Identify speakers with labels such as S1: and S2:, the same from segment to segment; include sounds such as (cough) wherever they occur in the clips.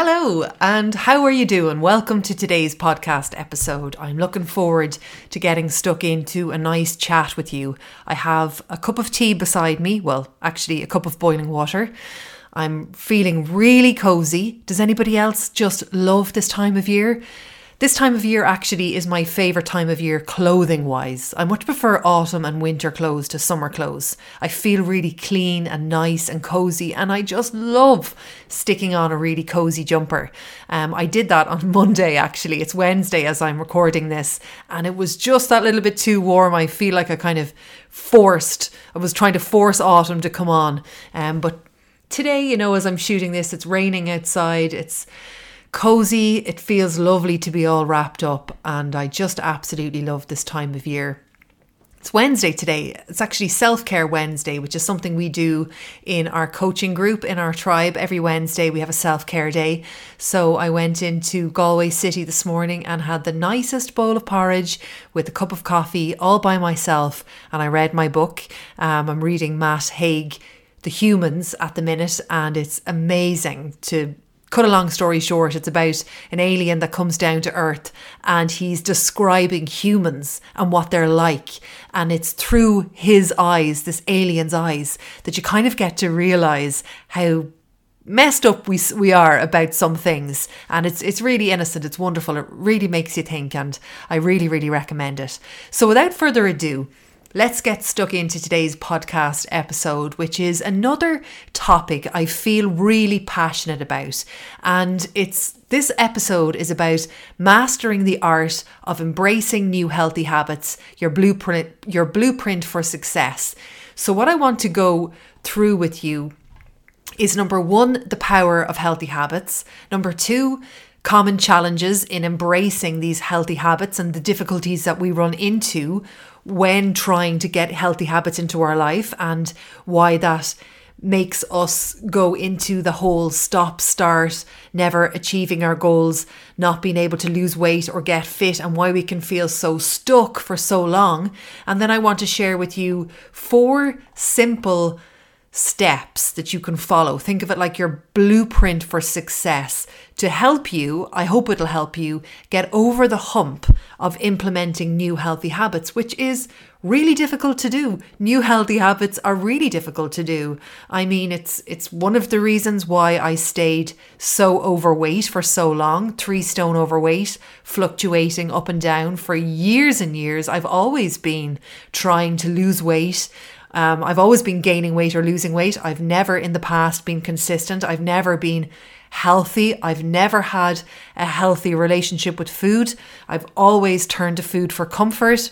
S1: Hello, and how are you doing? Welcome to today's podcast episode. I'm looking forward to getting stuck into a nice chat with you. I have a cup of tea beside me, well, actually, a cup of boiling water. I'm feeling really cozy. Does anybody else just love this time of year? This time of year actually is my favourite time of year clothing wise. I much prefer autumn and winter clothes to summer clothes. I feel really clean and nice and cozy, and I just love sticking on a really cozy jumper. Um, I did that on (laughs) Monday actually. It's Wednesday as I'm recording this, and it was just that little bit too warm. I feel like I kind of forced, I was trying to force autumn to come on. Um, but today, you know, as I'm shooting this, it's raining outside. It's cozy. It feels lovely to be all wrapped up, and I just absolutely love this time of year. It's Wednesday today. It's actually Self Care Wednesday, which is something we do in our coaching group in our tribe. Every Wednesday, we have a self care day. So I went into Galway City this morning and had the nicest bowl of porridge with a cup of coffee all by myself. And I read my book. Um, I'm reading Matt Haig, The Humans, at the minute, and it's amazing to cut a long story short, it's about an alien that comes down to Earth and he's describing humans and what they're like. And it's through his eyes, this alien's eyes, that you kind of get to realize how messed up we we are about some things. And it's it's really innocent. It's wonderful. It really makes you think and I really really recommend it. So without further ado Let's get stuck into today's podcast episode, which is another topic I feel really passionate about. And it's this episode is about mastering the art of embracing new healthy habits, your blueprint, your blueprint for success. So what I want to go through with you is number 1, the power of healthy habits. Number 2, common challenges in embracing these healthy habits and the difficulties that we run into when trying to get healthy habits into our life and why that makes us go into the whole stop start, never achieving our goals, not being able to lose weight or get fit, and why we can feel so stuck for so long. And then I want to share with you four simple steps that you can follow. Think of it like your blueprint for success to help you. I hope it'll help you get over the hump of implementing new healthy habits, which is really difficult to do. New healthy habits are really difficult to do. I mean, it's it's one of the reasons why I stayed so overweight for so long, 3 stone overweight, fluctuating up and down for years and years. I've always been trying to lose weight. Um, I've always been gaining weight or losing weight. I've never in the past been consistent. I've never been healthy. I've never had a healthy relationship with food. I've always turned to food for comfort.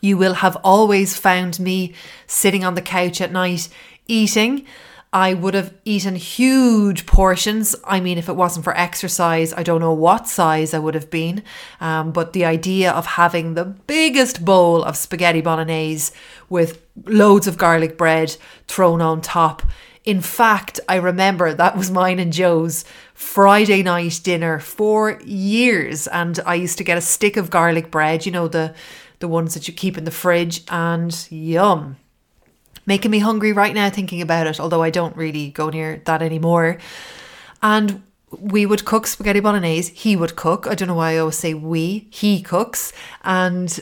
S1: You will have always found me sitting on the couch at night eating. I would have eaten huge portions. I mean, if it wasn't for exercise, I don't know what size I would have been. Um, but the idea of having the biggest bowl of spaghetti bolognese with loads of garlic bread thrown on top. In fact, I remember that was mine and Joe's Friday night dinner for years. And I used to get a stick of garlic bread, you know, the, the ones that you keep in the fridge, and yum making me hungry right now thinking about it, although I don't really go near that anymore. And we would cook spaghetti bolognese. He would cook. I don't know why I always say we. He cooks. And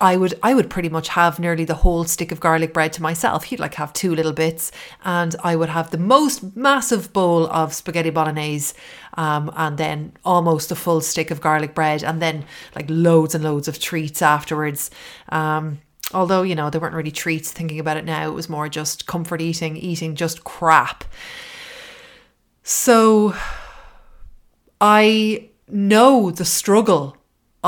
S1: I would I would pretty much have nearly the whole stick of garlic bread to myself. He'd like have two little bits, and I would have the most massive bowl of spaghetti bolognese, um, and then almost a full stick of garlic bread, and then like loads and loads of treats afterwards. Um, Although, you know, they weren't really treats thinking about it now, it was more just comfort eating, eating just crap. So I know the struggle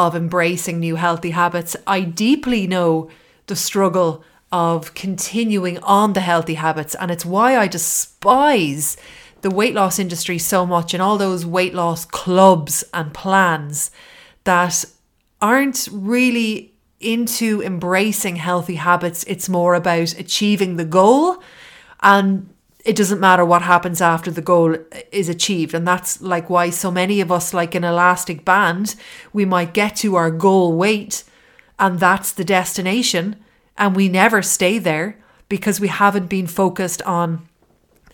S1: of embracing new healthy habits. I deeply know the struggle of continuing on the healthy habits. And it's why I despise the weight loss industry so much and all those weight loss clubs and plans that aren't really into embracing healthy habits, it's more about achieving the goal and it doesn't matter what happens after the goal is achieved. And that's like why so many of us, like an elastic band, we might get to our goal weight and that's the destination. And we never stay there because we haven't been focused on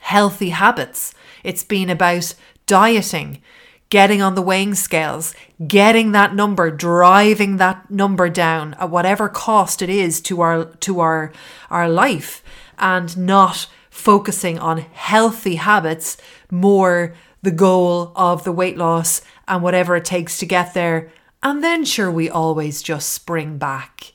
S1: healthy habits. It's been about dieting, getting on the weighing scales, getting that number, driving that number down at whatever cost it is to our to our our life and not focusing on healthy habits, more the goal of the weight loss and whatever it takes to get there. And then sure we always just spring back.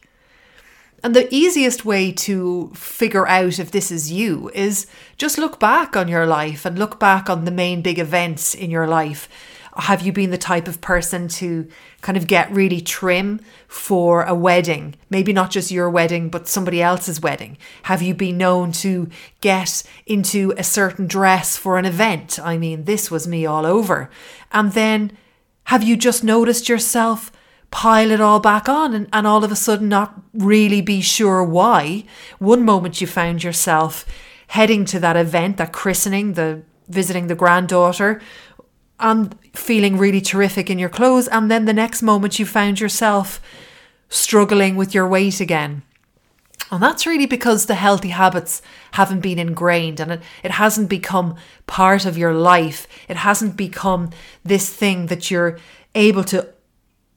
S1: And the easiest way to figure out if this is you is just look back on your life and look back on the main big events in your life. Have you been the type of person to kind of get really trim for a wedding? Maybe not just your wedding, but somebody else's wedding. Have you been known to get into a certain dress for an event? I mean, this was me all over. And then have you just noticed yourself? pile it all back on and, and all of a sudden not really be sure why. One moment you found yourself heading to that event, that christening, the visiting the granddaughter, and feeling really terrific in your clothes, and then the next moment you found yourself struggling with your weight again. And that's really because the healthy habits haven't been ingrained and it, it hasn't become part of your life. It hasn't become this thing that you're able to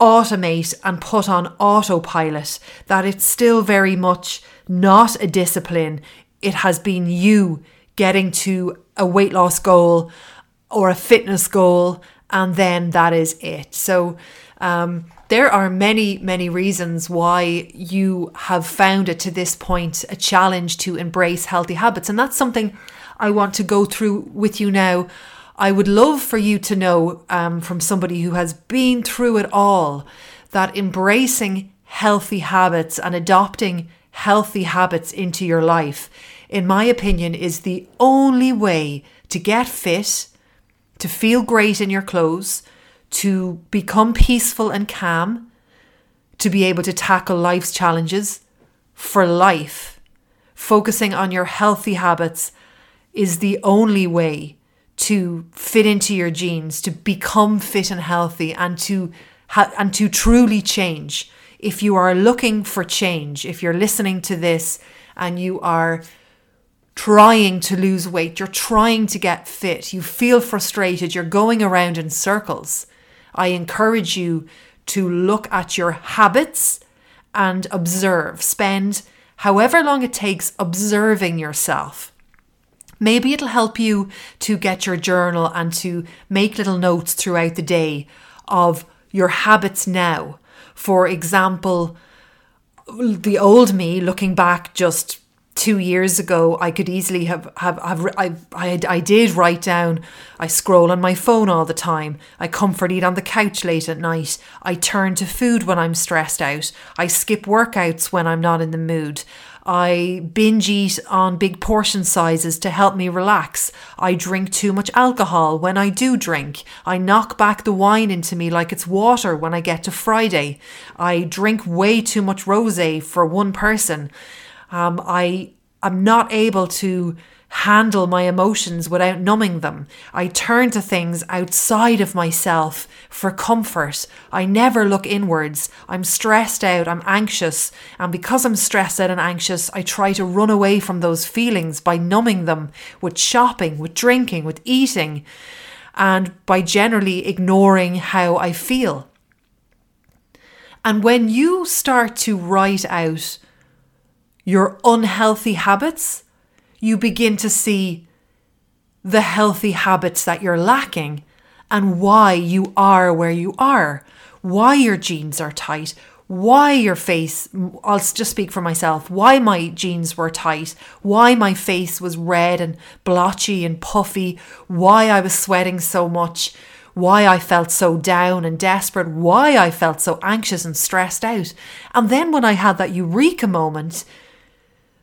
S1: automate and put on autopilot, that it's still very much not a discipline. It has been you getting to a weight loss goal or a fitness goal, and then that is it. So, um, there are many, many reasons why you have found it to this point a challenge to embrace healthy habits. And that's something I want to go through with you now I would love for you to know um, from somebody who has been through it all that embracing healthy habits and adopting healthy habits into your life, in my opinion, is the only way to get fit, to feel great in your clothes, to become peaceful and calm, to be able to tackle life's challenges for life. Focusing on your healthy habits is the only way to fit into your jeans, to become fit and healthy, and to ha- and to truly change. If you are looking for change, if you're listening to this and you are trying to lose weight, you're trying to get fit, you feel frustrated, you're going around in circles, I encourage you to look at your habits and observe. Spend however long it takes observing yourself. Maybe it'll help you to get your journal and to make little notes throughout the day of your habits now. For example, the old me looking back just two years ago, I could easily have, have, have I, I, I did write down, I scroll on my phone all the time. I comfort eat on the couch late at night. I turn to food when I'm stressed out. I skip workouts when I'm not in the mood. I binge eat on big portion sizes to help me relax. I drink too much alcohol when I do drink. I knock back the wine into me like it's water when I get to Friday. I drink way too much rose for one person. Um, I am not able to handle my emotions without numbing them. I turn to things outside of myself for comfort. I never look inwards. I'm stressed out, I'm anxious, and because I'm stressed out and anxious, I try to run away from those feelings by numbing them with shopping, with drinking, with eating, and by generally ignoring how I feel. And when you start to write out your unhealthy habits, you begin to see the healthy habits that you're lacking and why you are where you are, why your jeans are tight, why your face, I'll just speak for myself, why my jeans were tight, why my face was red and blotchy and puffy, why I was sweating so much, why I felt so down and desperate, why I felt so anxious and stressed out. And then when I had that eureka moment,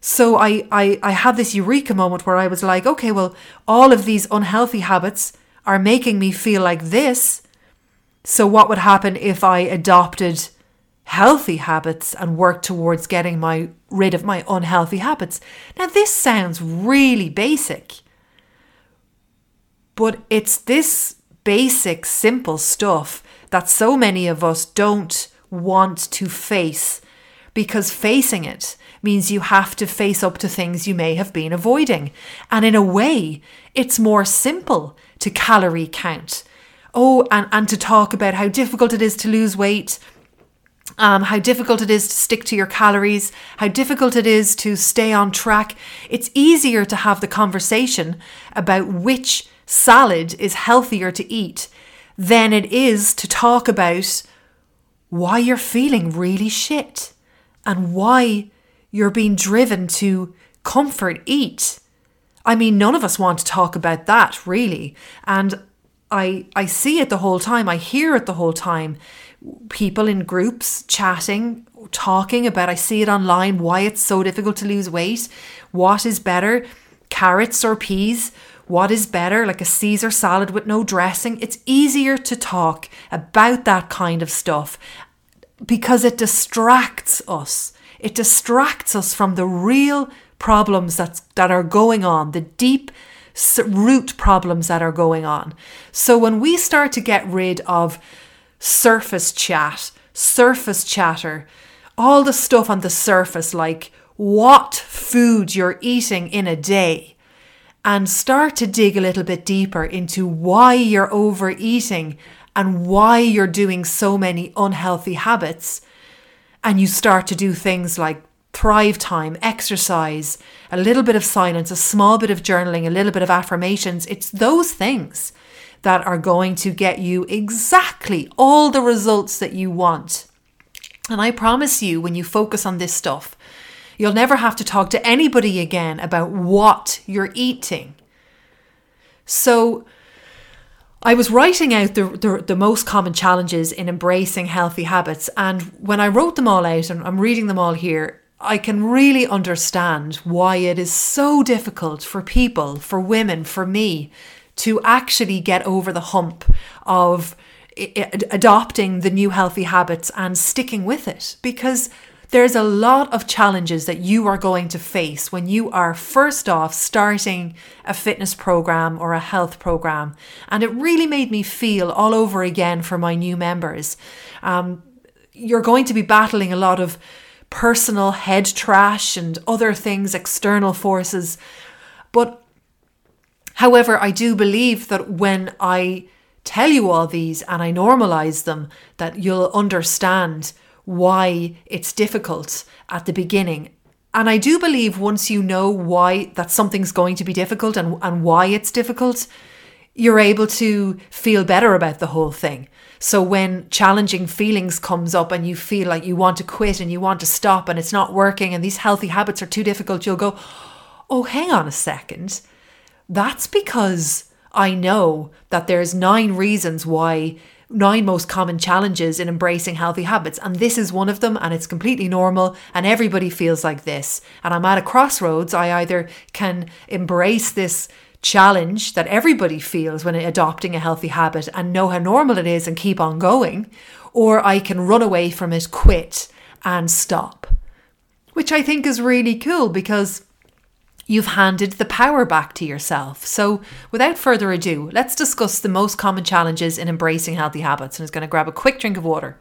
S1: so I, I, I had this eureka moment where I was like, okay, well, all of these unhealthy habits are making me feel like this. So what would happen if I adopted healthy habits and worked towards getting my rid of my unhealthy habits? Now this sounds really basic. But it's this basic, simple stuff that so many of us don't want to face because facing it means you have to face up to things you may have been avoiding. And in a way, it's more simple to calorie count. Oh, and, and to talk about how difficult it is to lose weight, um, how difficult it is to stick to your calories, how difficult it is to stay on track. It's easier to have the conversation about which salad is healthier to eat than it is to talk about why you're feeling really shit and why you're being driven to comfort eat. I mean, none of us want to talk about that, really. And I, I see it the whole time, I hear it the whole time. People in groups chatting, talking about, I see it online, why it's so difficult to lose weight, what is better, carrots or peas, what is better, like a Caesar salad with no dressing. It's easier to talk about that kind of stuff because it distracts us. It distracts us from the real problems that's, that are going on, the deep root problems that are going on. So when we start to get rid of surface chat, surface chatter, all the stuff on the surface, like what food you're eating in a day, and start to dig a little bit deeper into why you're overeating and why you're doing so many unhealthy habits, and you start to do things like thrive time, exercise, a little bit of silence, a small bit of journaling, a little bit of affirmations, it's those things that are going to get you exactly all the results that you want. And I promise you, when you focus on this stuff, you'll never have to talk to anybody again about what you're eating. So, I was writing out the, the, the, most common challenges in embracing healthy habits. And when I wrote them all out, and I'm reading them all here, I can really understand why it is so difficult for people, for women, for me, to actually get over the hump of adopting the new healthy habits and sticking with it. Because there's a lot of challenges that you are going to face when you are first off starting a fitness program or a health program. And it really made me feel all over again for my new members. Um, you're going to be battling a lot of personal head trash and other things, external forces. But however, I do believe that when I tell you all these and I normalize them, that you'll understand why it's difficult at the beginning. And I do believe once you know why that something's going to be difficult and, and why it's difficult, you're able to feel better about the whole thing. So when challenging feelings comes up and you feel like you want to quit and you want to stop and it's not working and these healthy habits are too difficult, you'll go, "Oh, hang on a second. That's because I know that there's nine reasons why nine most common challenges in embracing healthy habits. And this is one of them, and it's completely normal, and everybody feels like this. And I'm at a crossroads. I either can embrace this challenge that everybody feels when adopting a healthy habit and know how normal it is and keep on going, or I can run away from it, quit, and stop. Which I think is really cool because you've handed the power back to yourself. So, without further ado, let's discuss the most common challenges in embracing healthy habits. And I'm going to grab a quick drink of water.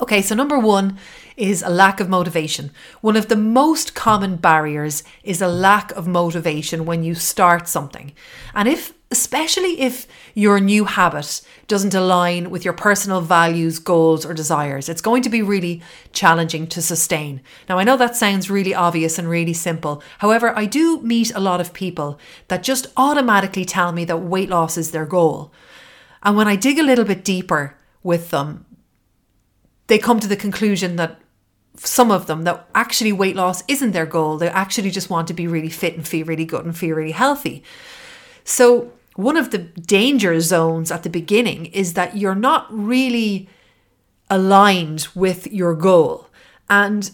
S1: Okay, so number one is a lack of motivation. One of the most common barriers is a lack of motivation when you start something. And if, especially if your new habit doesn't align with your personal values, goals, or desires, it's going to be really challenging to sustain. Now, I know that sounds really obvious and really simple. However, I do meet a lot of people that just automatically tell me that weight loss is their goal. And when I dig a little bit deeper with them, they come to the conclusion that some of them that actually weight loss isn't their goal. They actually just want to be really fit and feel really good and feel really healthy. So, one of the danger zones at the beginning is that you're not really aligned with your goal. And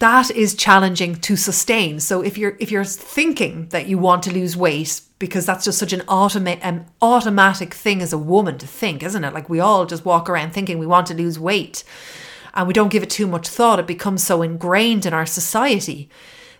S1: that is challenging to sustain. So if you're if you're thinking that you want to lose weight because that's just such an automa- um, automatic thing as a woman to think, isn't it? Like we all just walk around thinking we want to lose weight and we don't give it too much thought. It becomes so ingrained in our society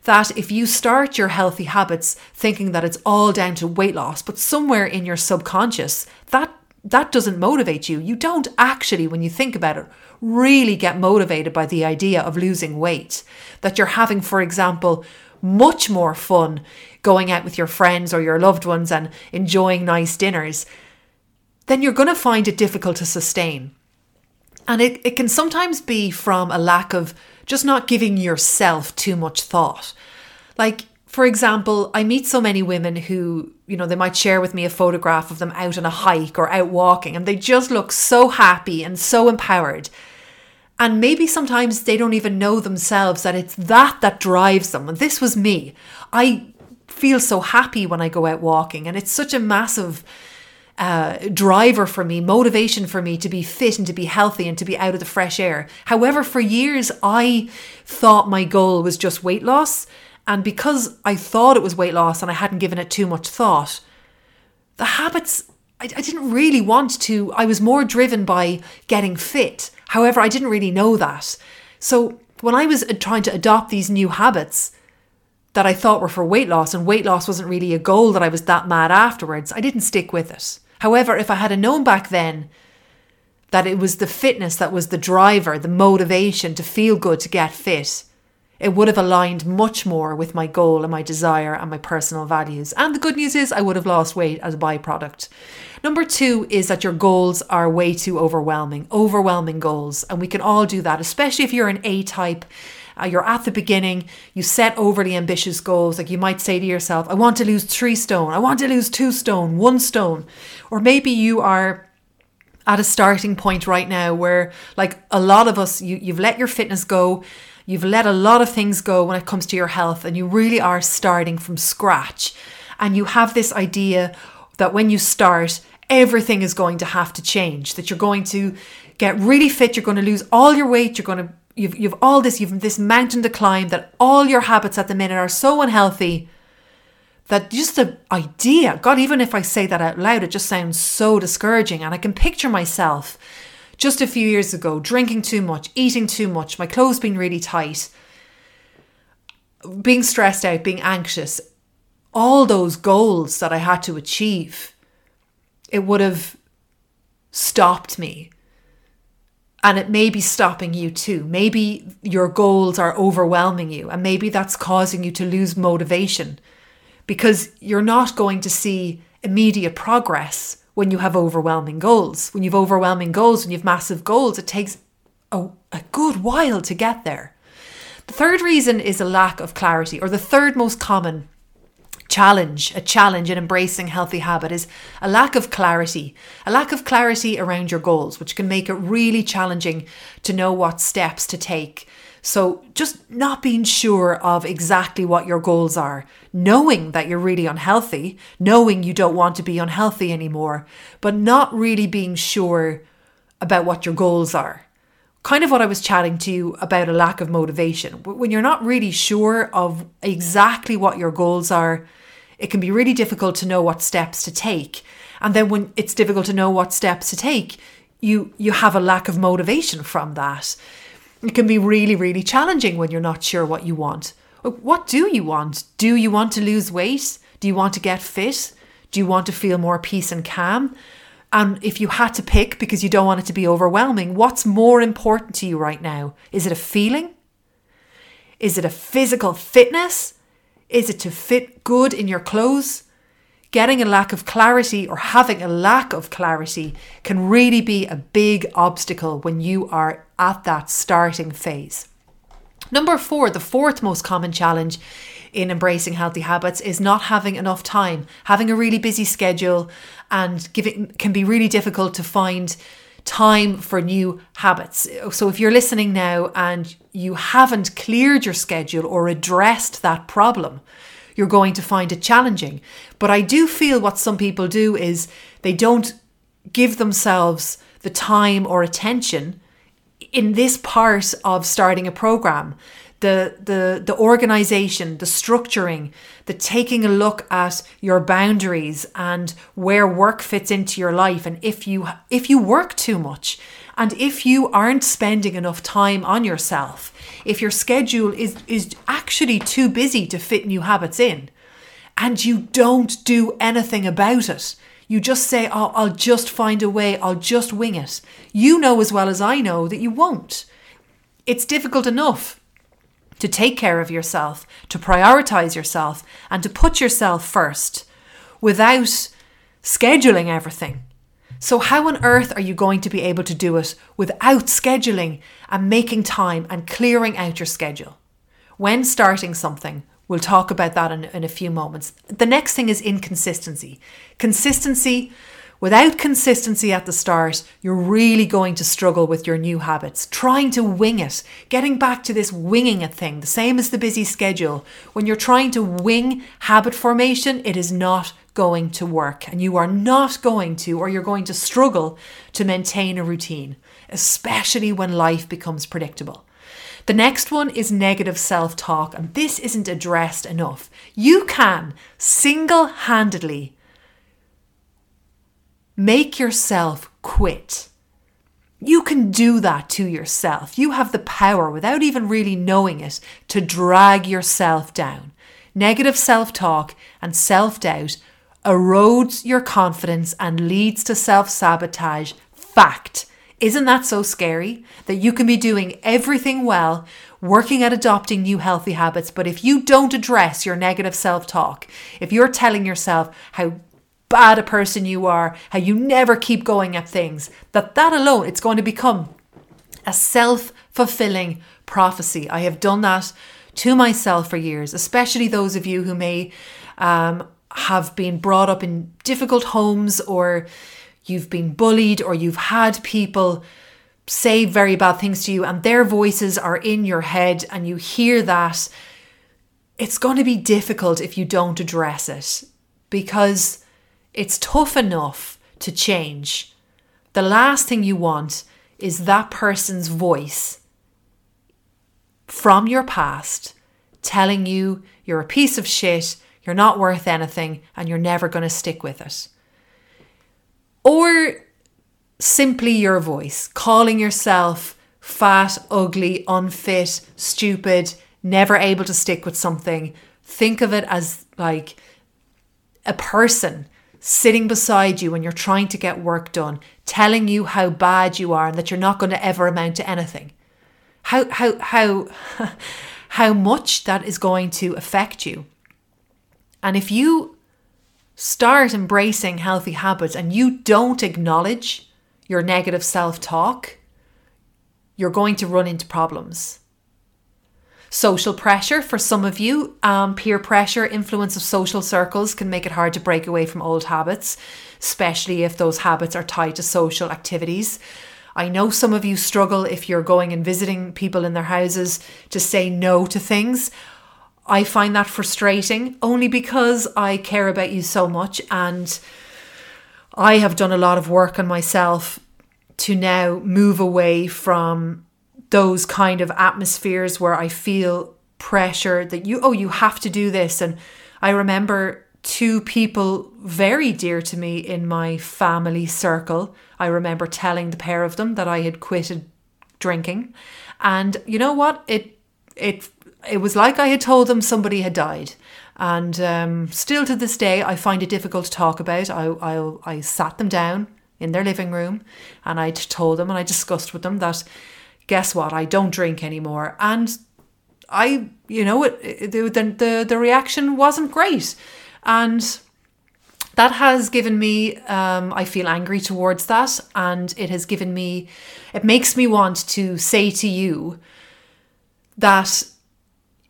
S1: that if you start your healthy habits thinking that it's all down to weight loss, but somewhere in your subconscious, that that doesn't motivate you. You don't actually, when you think about it, really get motivated by the idea of losing weight. That you're having, for example, much more fun going out with your friends or your loved ones and enjoying nice dinners, then you're going to find it difficult to sustain. And it, it can sometimes be from a lack of just not giving yourself too much thought. Like, for example, I meet so many women who, you know, they might share with me a photograph of them out on a hike or out walking, and they just look so happy and so empowered. And maybe sometimes they don't even know themselves that it's that that drives them. And this was me. I feel so happy when I go out walking, and it's such a massive uh, driver for me, motivation for me to be fit and to be healthy and to be out of the fresh air. However, for years, I thought my goal was just weight loss. And because I thought it was weight loss and I hadn't given it too much thought, the habits, I, I didn't really want to. I was more driven by getting fit. However, I didn't really know that. So when I was trying to adopt these new habits, that I thought were for weight loss, and weight loss wasn't really a goal that I was that mad afterwards, I didn't stick with it. However, if I had known back then that it was the fitness that was the driver, the motivation to feel good, to get fit, it would have aligned much more with my goal and my desire and my personal values. And the good news is, I would have lost weight as a byproduct. Number two is that your goals are way too overwhelming, overwhelming goals. And we can all do that, especially if you're an A type. Uh, you're at the beginning, you set overly ambitious goals. Like you might say to yourself, I want to lose three stone, I want to lose two stone, one stone. Or maybe you are at a starting point right now where, like a lot of us, you, you've let your fitness go You've let a lot of things go when it comes to your health, and you really are starting from scratch. And you have this idea that when you start, everything is going to have to change, that you're going to get really fit, you're going to lose all your weight, you're going to you've you've all this you've this mountain to climb that all your habits at the minute are so unhealthy that just the idea god even if i say that out loud it just sounds so discouraging and i can picture myself just a few years ago, drinking too much, eating too much, my clothes being really tight, being stressed out, being anxious, all those goals that I had to achieve, it would have stopped me. And it may be stopping you too. Maybe your goals are overwhelming you, and maybe that's causing you to lose motivation because you're not going to see immediate progress when you have overwhelming goals. When you've overwhelming goals, when you've massive goals, it takes a, a good while to get there. The third reason is a lack of clarity, or the third most common challenge, a challenge in embracing healthy habit is a lack of clarity, a lack of clarity around your goals, which can make it really challenging to know what steps to take so, just not being sure of exactly what your goals are, knowing that you're really unhealthy, knowing you don't want to be unhealthy anymore, but not really being sure about what your goals are. Kind of what I was chatting to you about a lack of motivation. When you're not really sure of exactly what your goals are, it can be really difficult to know what steps to take. And then when it's difficult to know what steps to take, you you have a lack of motivation from that. It can be really, really challenging when you're not sure what you want. What do you want? Do you want to lose weight? Do you want to get fit? Do you want to feel more peace and calm? And if you had to pick because you don't want it to be overwhelming, what's more important to you right now? Is it a feeling? Is it a physical fitness? Is it to fit good in your clothes? Getting a lack of clarity or having a lack of clarity can really be a big obstacle when you are at that starting phase. Number four, the fourth most common challenge in embracing healthy habits is not having enough time. Having a really busy schedule and giving can be really difficult to find time for new habits. So if you're listening now and you haven't cleared your schedule or addressed that problem, you're going to find it challenging. But I do feel what some people do is they don't give themselves the time or attention in this part of starting a program the the the organization the structuring the taking a look at your boundaries and where work fits into your life and if you if you work too much and if you aren't spending enough time on yourself if your schedule is is actually too busy to fit new habits in and you don't do anything about it You just say, Oh, I'll just find a way, I'll just wing it. You know as well as I know that you won't. It's difficult enough to take care of yourself, to prioritize yourself, and to put yourself first without scheduling everything. So, how on earth are you going to be able to do it without scheduling and making time and clearing out your schedule? When starting something, we'll talk about that in, in a few moments. The next thing is inconsistency. Consistency Without consistency at the start, you're really going to struggle with your new habits. Trying to wing it, getting back to this winging it thing, the same as the busy schedule. When you're trying to wing habit formation, it is not going to work. And you are not going to, or you're going to struggle to maintain a routine, especially when life becomes predictable. The next one is negative self talk, and this isn't addressed enough. You can single handedly Make yourself quit. You can do that to yourself. You have the power, without even really knowing it, to drag yourself down. Negative self talk and self doubt erodes your confidence and leads to self sabotage. Fact. Isn't that so scary? That you can be doing everything well, working at adopting new healthy habits, but if you don't address your negative self talk, if you're telling yourself how bad a person you are, how you never keep going at things, that that alone, it's going to become a self fulfilling prophecy. I have done that to myself for years, especially those of you who may um, have been brought up in difficult homes or you've been bullied or you've had people say very bad things to you and their voices are in your head and you hear that. It's going to be difficult if you don't address it because it's tough enough to change. The last thing you want is that person's voice from your past telling you you're a piece of shit, you're not worth anything, and you're never going to stick with it. Or simply your voice, calling yourself fat, ugly, unfit, stupid, never able to stick with something. Think of it as like a person sitting beside you when you're trying to get work done, telling you how bad you are and that you're not going to ever amount to anything. How how how (laughs) how much that is going to affect you. And if you start embracing healthy habits and you don't acknowledge your negative self-talk, you're going to run into problems social pressure for some of you. Um, peer pressure, influence of social circles can make it hard to break away from old habits, especially if those habits are tied to social activities. I know some of you struggle if you're going and visiting people in their houses to say no to things. I find that frustrating only because I care about you so much and I have done a lot of work on myself to now move away from those kind of atmospheres where I feel pressure that you, oh, you have to do this. And I remember two people very dear to me in my family circle. I remember telling the pair of them that I had quitted drinking. And you know what? It, it, it was like I had told them somebody had died. And um, still to this day, I find it difficult to talk about. I, I, I sat them down in their living room and I told them and I discussed with them that guess what? I don't drink anymore. And I, you know, it, it, the, the, the reaction wasn't great. And that has given me, um, I feel angry towards that. And it has given me, it makes me want to say to you that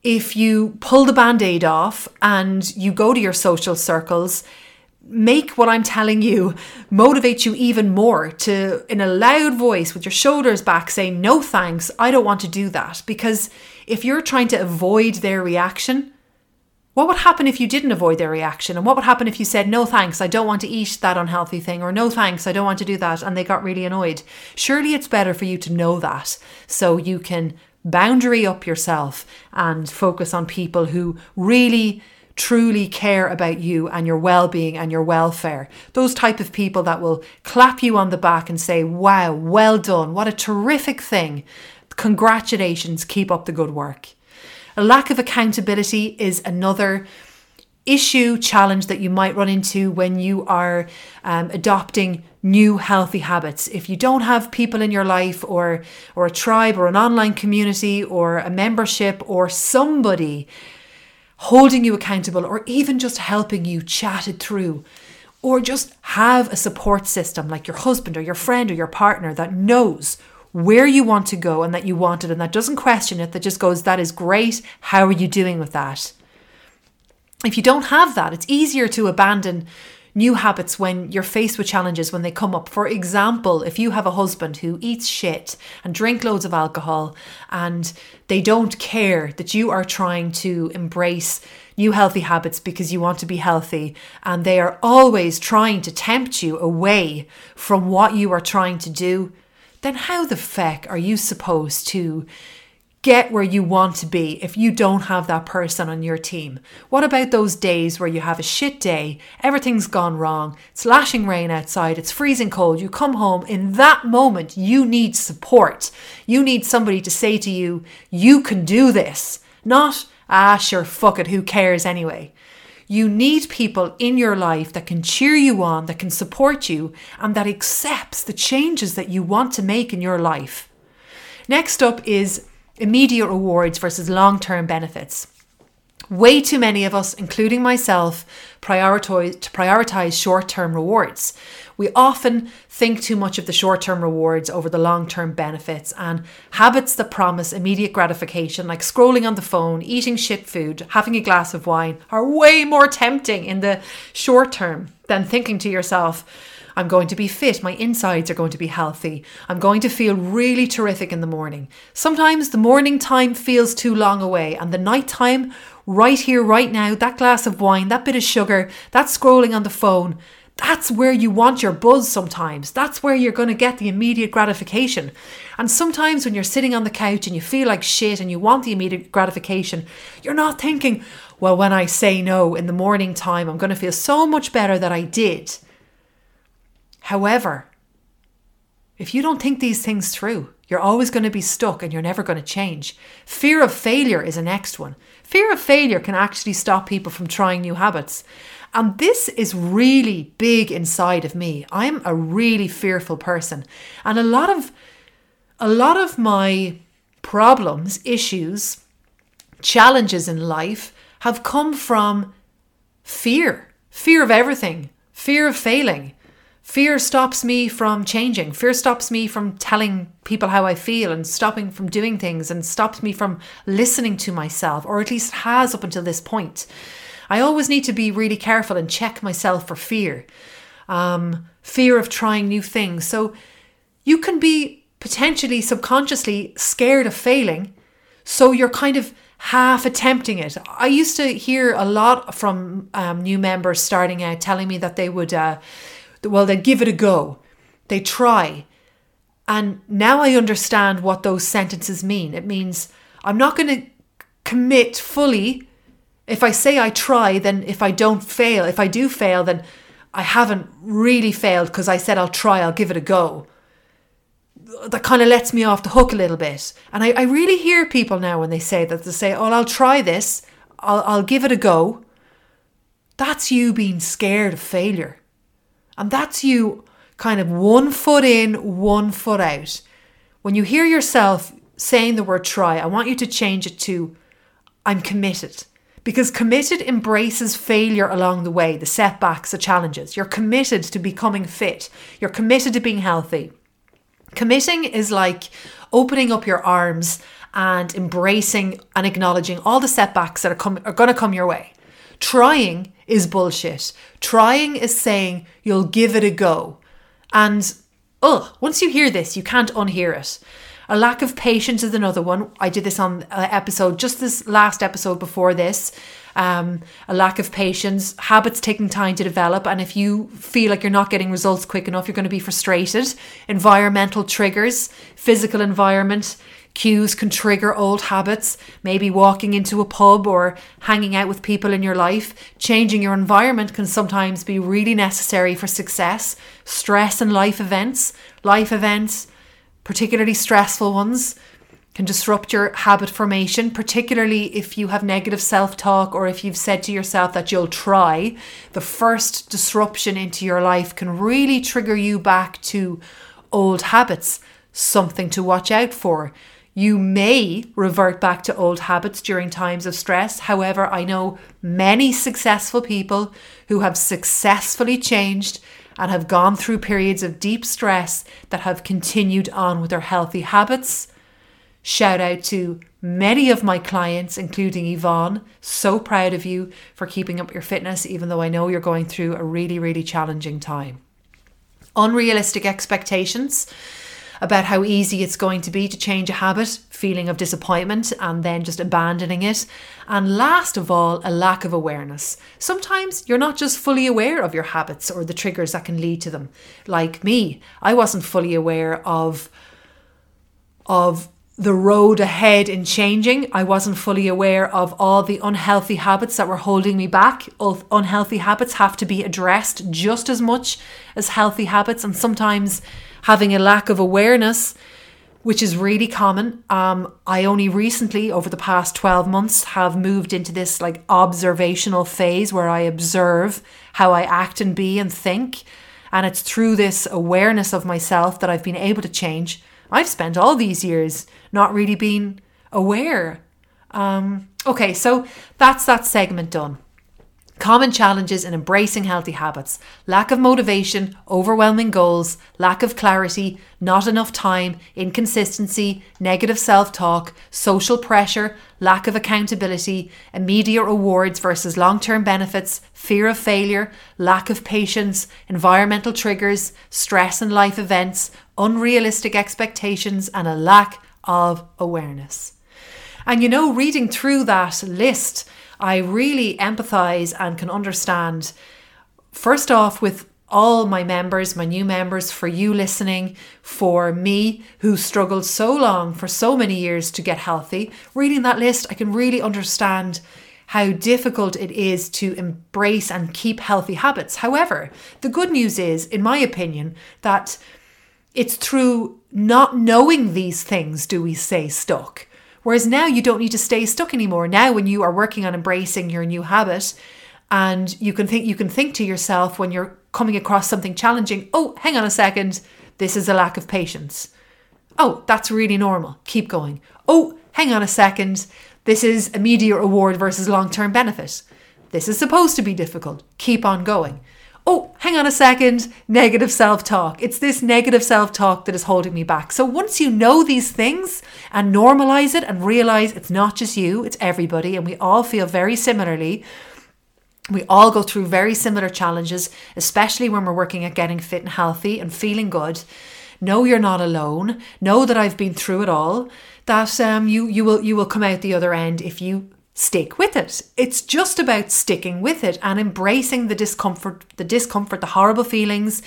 S1: if you pull the band aid off and you go to your social circles, make what I'm telling you motivate you even more to, in a loud voice with your shoulders back, say, No thanks, I don't want to do that. Because if you're trying to avoid their reaction, what would happen if you didn't avoid their reaction? And what would happen if you said, No thanks, I don't want to eat that unhealthy thing, or No thanks, I don't want to do that, and they got really annoyed? Surely it's better for you to know that so you can boundary up yourself and focus on people who really truly care about you and your well-being and your welfare. Those type of people that will clap you on the back and say, "Wow, well done. What a terrific thing. Congratulations. Keep up the good work." A lack of accountability is another issue, challenge that you might run into when you are um, adopting new healthy habits. If you don't have people in your life or or a tribe or an online community or a membership or somebody holding you accountable or even just helping you chat it through or just have a support system like your husband or your friend or your partner that knows where you want to go and that you want it and that doesn't question it that just goes that is great. How are you doing with that? If you don't have that, it's easier to abandon new habits when you're faced with challenges when they come up. For example, if you have a husband who eats shit and drink loads of alcohol and they don't care that you are trying to embrace new healthy habits because you want to be healthy and they are always trying to tempt you away from what you are trying to do, then how the feck are you supposed to get where you want to be if you don't have that person on your team? What about those days where you have a shit day, everything's gone wrong, it's lashing rain outside, it's freezing cold, you come home, in that moment, you need support. You need somebody to say to you, you can do this, not, ah, sure, fuck it, who cares anyway. You need people in your life that can cheer you on, that can support you, and that accepts the changes that you want to make in your life. Next up is immediate rewards versus long term benefits. Way too many of us, including myself, prioritize, to prioritize short term rewards. We often think too much of the short term rewards over the long term benefits, and habits that promise immediate gratification, like scrolling on the phone, eating shit food, having a glass of wine, are way more tempting in the short term than thinking to yourself, I'm going to be fit. My insides are going to be healthy. I'm going to feel really terrific in the morning. Sometimes the morning time feels too long away, and the night time, right here, right now, that glass of wine, that bit of sugar, that scrolling on the phone, that's where you want your buzz sometimes. That's where you're going to get the immediate gratification. And sometimes when you're sitting on the couch and you feel like shit and you want the immediate gratification, you're not thinking, well, when I say no in the morning time, I'm going to feel so much better that I did. However, if you don't think these things through, you're always going to be stuck and you're never going to change. Fear of failure is the next one. Fear of failure can actually stop people from trying new habits. And this is really big inside of me. I'm a really fearful person. And a lot of a lot of my problems, issues, challenges in life have come from fear. Fear of everything. Fear of failing. Fear stops me from changing. Fear stops me from telling people how I feel and stopping from doing things and stops me from listening to myself, or at least has up until this point. I always need to be really careful and check myself for fear. Um, fear of trying new things. So you can be potentially subconsciously scared of failing. So you're kind of half attempting it. I used to hear a lot from um, new members starting out telling me that they would. Uh, well, they give it a go, they try. And now I understand what those sentences mean. It means I'm not going to commit fully. If I say I try, then if I don't fail, if I do fail, then I haven't really failed because I said I'll try, I'll give it a go. That kind of lets me off the hook a little bit. And I, I really hear people now when they say that, they say, Oh, I'll try this, I'll, I'll give it a go. That's you being scared of failure. And that's you kind of one foot in, one foot out. When you hear yourself saying the word try, I want you to change it to I'm committed. Because committed embraces failure along the way, the setbacks, the challenges. You're committed to becoming fit. You're committed to being healthy. Committing is like opening up your arms and embracing and acknowledging all the setbacks that are, com- are going to come your way. Trying is bullshit. Trying is saying you'll give it a go. And ugh, once you hear this, you can't unhear it. A lack of patience is another one. I did this on uh, episode, just this last episode before this. Um, a lack of patience, habits taking time to develop. And if you feel like you're not getting results quick enough, you're going to be frustrated. Environmental triggers, physical environment, Cues can trigger old habits, maybe walking into a pub or hanging out with people in your life. Changing your environment can sometimes be really necessary for success. Stress and life events, life events, particularly stressful ones, can disrupt your habit formation, particularly if you have negative self talk or if you've said to yourself that you'll try. The first disruption into your life can really trigger you back to old habits, something to watch out for. You may revert back to old habits during times of stress. However, I know many successful people who have successfully changed and have gone through periods of deep stress that have continued on with their healthy habits. Shout out to many of my clients, including Yvonne. So proud of you for keeping up your fitness, even though I know you're going through a really, really challenging time. Unrealistic expectations about how easy it's going to be to change a habit, feeling of disappointment, and then just abandoning it. And last of all, a lack of awareness. Sometimes you're not just fully aware of your habits or the triggers that can lead to them. Like me, I wasn't fully aware of of the road ahead in changing. I wasn't fully aware of all the unhealthy habits that were holding me back. Unhealthy habits have to be addressed just as much as healthy habits, and sometimes having a lack of awareness, which is really common. Um, I only recently, over the past 12 months, have moved into this like observational phase where I observe how I act and be and think. And it's through this awareness of myself that I've been able to change. I've spent all these years not really being aware. Um, okay, so that's that segment done. Common challenges in embracing healthy habits lack of motivation, overwhelming goals, lack of clarity, not enough time, inconsistency, negative self talk, social pressure, lack of accountability, immediate rewards versus long term benefits, fear of failure, lack of patience, environmental triggers, stress and life events, unrealistic expectations, and a lack of awareness. And you know, reading through that list, I really empathize and can understand, first off, with all my members, my new members, for you listening, for me who struggled so long for so many years to get healthy. Reading that list, I can really understand how difficult it is to embrace and keep healthy habits. However, the good news is, in my opinion, that it's through not knowing these things do we stay stuck. Whereas now you don't need to stay stuck anymore. Now when you are working on embracing your new habit and you can think you can think to yourself when you're coming across something challenging, "Oh, hang on a second. This is a lack of patience." Oh, that's really normal. Keep going. Oh, hang on a second. This is immediate reward versus long-term benefit. This is supposed to be difficult. Keep on going oh, hang on a second, negative self talk. It's this negative self talk that is holding me back. So once you know these things and normalize it and realize it's not just you, it's everybody, and we all feel very similarly. We all go through very similar challenges, especially when we're working at getting fit and healthy and feeling good. Know you're not alone. Know that I've been through it all. That um, you you will you will come out the other end if you stick with it. It's just about sticking with it and embracing the discomfort, the discomfort, the horrible feelings,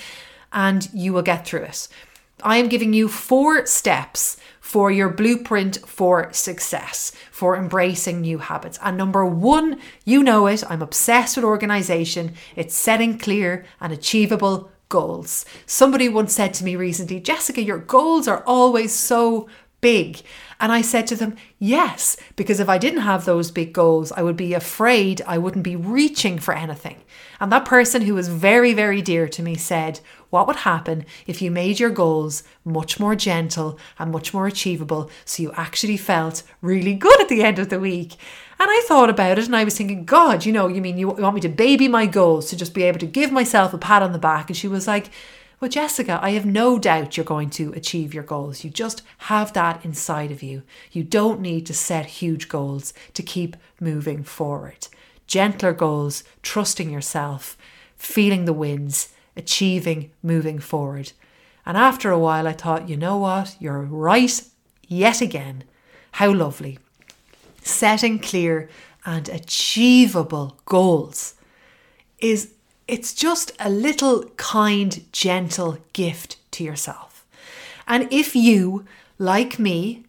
S1: and you will get through it. I am giving you four steps for your blueprint for success, for embracing new habits. And number one, you know it, I'm obsessed with organization. It's setting clear and achievable goals. Somebody once said to me recently, Jessica, your goals are always so big. And I said to them, yes, because if I didn't have those big goals, I would be afraid I wouldn't be reaching for anything. And that person who was very, very dear to me said, what would happen if you made your goals much more gentle and much more achievable so you actually felt really good at the end of the week? And I thought about it and I was thinking, God, you know, you mean you want me to baby my goals to just be able to give myself a pat on the back? And she was like, well, Jessica, I have no doubt you're going to achieve your goals. You just have that inside of you. You don't need to set huge goals to keep moving forward. Gentler goals, trusting yourself, feeling the wins, achieving, moving forward. And after a while, I thought, you know what? You're right yet again. How lovely. Setting clear and achievable goals is it's just a little kind, gentle gift to yourself. And if you, like me,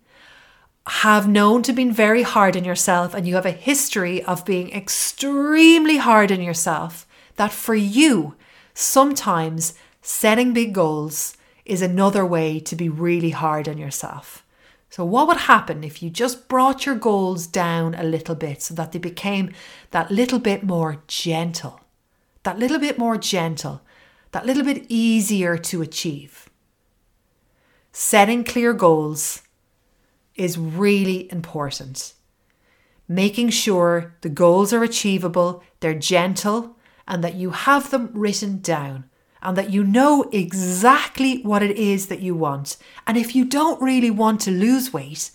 S1: have known to been very hard on yourself and you have a history of being extremely hard on yourself, that for you, sometimes setting big goals is another way to be really hard on yourself. So, what would happen if you just brought your goals down a little bit so that they became that little bit more gentle? That little bit more gentle, that little bit easier to achieve. Setting clear goals is really important. Making sure the goals are achievable, they're gentle, and that you have them written down and that you know exactly what it is that you want. And if you don't really want to lose weight,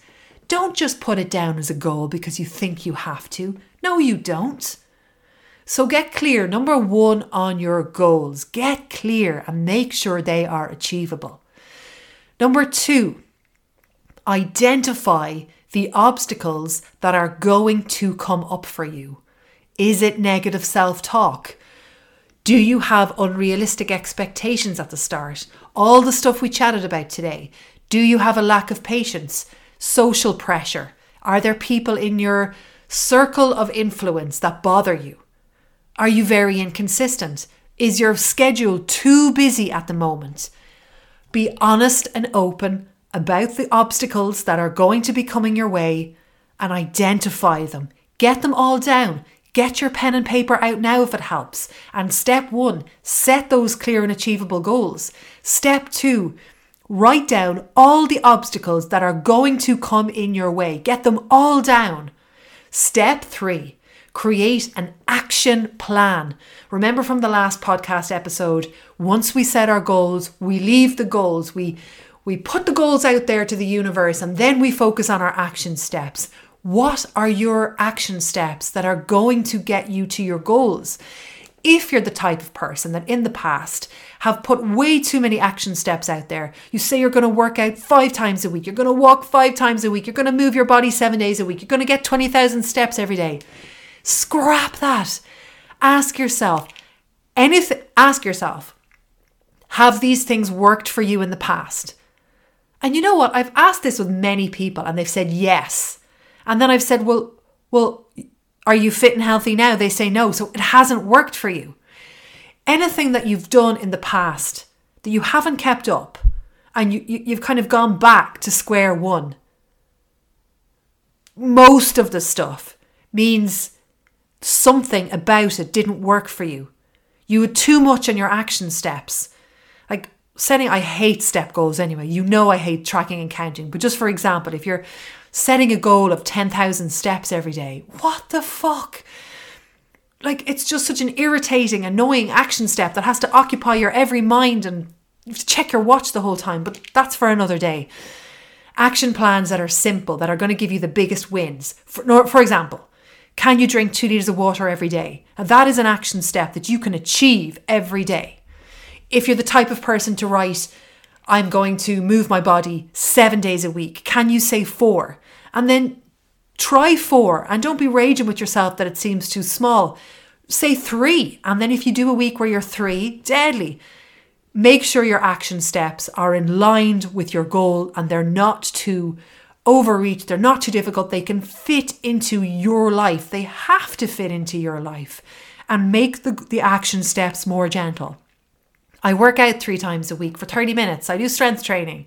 S1: don't just put it down as a goal because you think you have to. No, you don't. So get clear, number one, on your goals. Get clear and make sure they are achievable. Number two, identify the obstacles that are going to come up for you. Is it negative self talk? Do you have unrealistic expectations at the start? All the stuff we chatted about today. Do you have a lack of patience? Social pressure? Are there people in your circle of influence that bother you? Are you very inconsistent? Is your schedule too busy at the moment? Be honest and open about the obstacles that are going to be coming your way and identify them. Get them all down. Get your pen and paper out now if it helps. And step one, set those clear and achievable goals. Step two, write down all the obstacles that are going to come in your way. Get them all down. Step three, create an action plan. Remember from the last podcast episode, once we set our goals, we leave the goals. We we put the goals out there to the universe and then we focus on our action steps. What are your action steps that are going to get you to your goals? If you're the type of person that in the past have put way too many action steps out there, you say you're going to work out five times a week, you're going to walk five times a week, you're going to move your body seven days a week, you're going to get 20,000 steps every day. Scrap that. Ask yourself, anything, ask yourself, have these things worked for you in the past? And you know what? I've asked this with many people and they've said yes. And then I've said, well, well, are you fit and healthy now? They say no. So it hasn't worked for you. Anything that you've done in the past that you haven't kept up and you, you, you've kind of gone back to square one, most of the stuff means something about it didn't work for you. You had too much on your action steps. Like setting, I hate step goals anyway. You know, I hate tracking and counting. But just for example, if you're setting a goal of 10,000 steps every day. What the fuck? Like, it's just such an irritating, annoying action step that has to occupy your every mind and you have to check your watch the whole time, but that's for another day. Action plans that are simple, that are going to give you the biggest wins. For, for example, can you drink two litres of water every day? And that is an action step that you can achieve every day. If you're the type of person to write, I'm going to move my body seven days a week. Can you say four? And then try four and don't be raging with yourself that it seems too small. Say three. And then if you do a week where you're three, deadly. Make sure your action steps are in line with your goal and they're not too overreach, they're not too difficult. They can fit into your life. They have to fit into your life and make the, the action steps more gentle. I work out three times a week for 30 minutes. I do strength training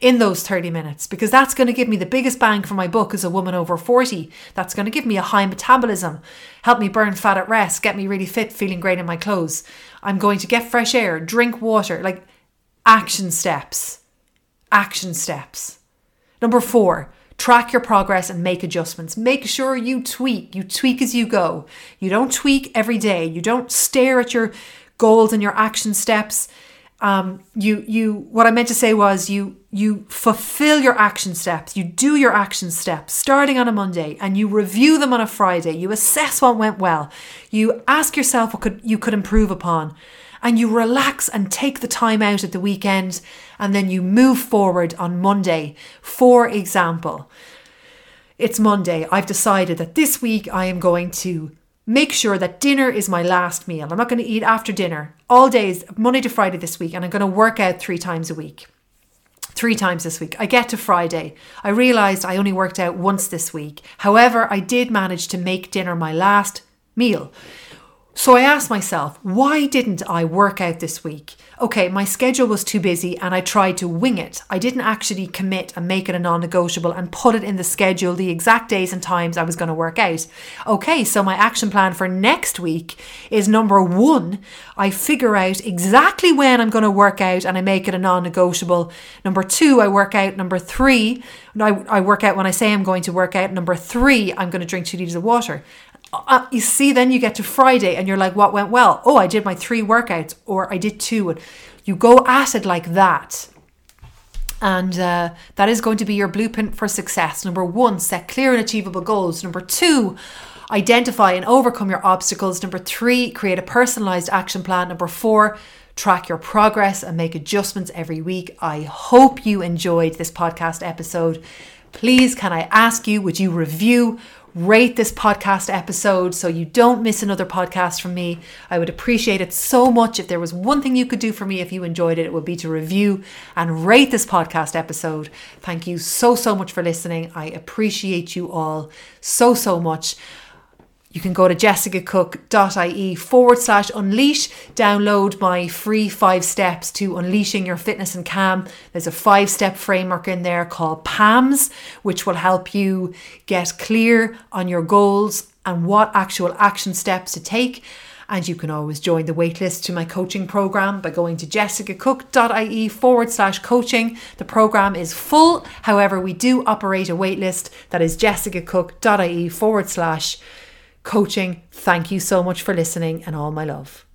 S1: in those 30 minutes because that's going to give me the biggest bang for my buck as a woman over 40. That's going to give me a high metabolism, help me burn fat at rest, get me really fit, feeling great in my clothes. I'm going to get fresh air, drink water, like action steps. Action steps. Number four, track your progress and make adjustments. Make sure you tweak. You tweak as you go. You don't tweak every day. You don't stare at your goals and your action steps. Um, you you what I meant to say was you you fulfill your action steps. You do your action steps starting on a Monday and you review them on a Friday. You assess what went well. You ask yourself what could you could improve upon. And you relax and take the time out at the weekend and then you move forward on Monday. For example, it's Monday. I've decided that this week I am going to make sure that dinner is my last meal. I'm not going to eat after dinner all days, Monday to Friday this week, and I'm going to work out three times a week. Three times this week. I get to Friday. I realised I only worked out once this week. However, I did manage to make dinner my last meal. So I asked myself, why didn't I work out this week? Okay, my schedule was too busy and I tried to wing it. I didn't actually commit and make it a non negotiable and put it in the schedule the exact days and times I was going to work out. Okay, so my action plan for next week is number one, I figure out exactly when I'm going to work out and I make it a non negotiable. Number two, I work out. Number three, I, I work out when I say I'm going to work out. Number three, I'm going to drink two liters of water uh, you see, then you get to Friday and you're like, what went well? Oh, I did my three workouts, or I did two. And you go at it like that. And uh, that is going to be your blueprint for success. Number one, set clear and achievable goals. Number two, identify and overcome your obstacles. Number three, create a personalized action plan. Number four, track your progress and make adjustments every week. I hope you enjoyed this podcast episode. Please, can I ask you, would you review, rate this podcast episode so you don't miss another podcast from me. I would appreciate it so much. If there was one thing you could do for me if you enjoyed it, it would be to review and rate this podcast episode. Thank you so, so much for listening. I appreciate you all so, so much. You can go to jessicacooke.ie forward slash unleash, download my free five steps to unleashing your fitness and calm. There's a five step framework in there called PAMS, which will help you get clear on your goals and what actual action steps to take. And you can always join the waitlist to my coaching program by going to jessicacooke.ie forward slash coaching. The program is full. However, we do operate a waitlist that is jessicacooke.ie forward slash coaching. Thank you so much for listening and all my love.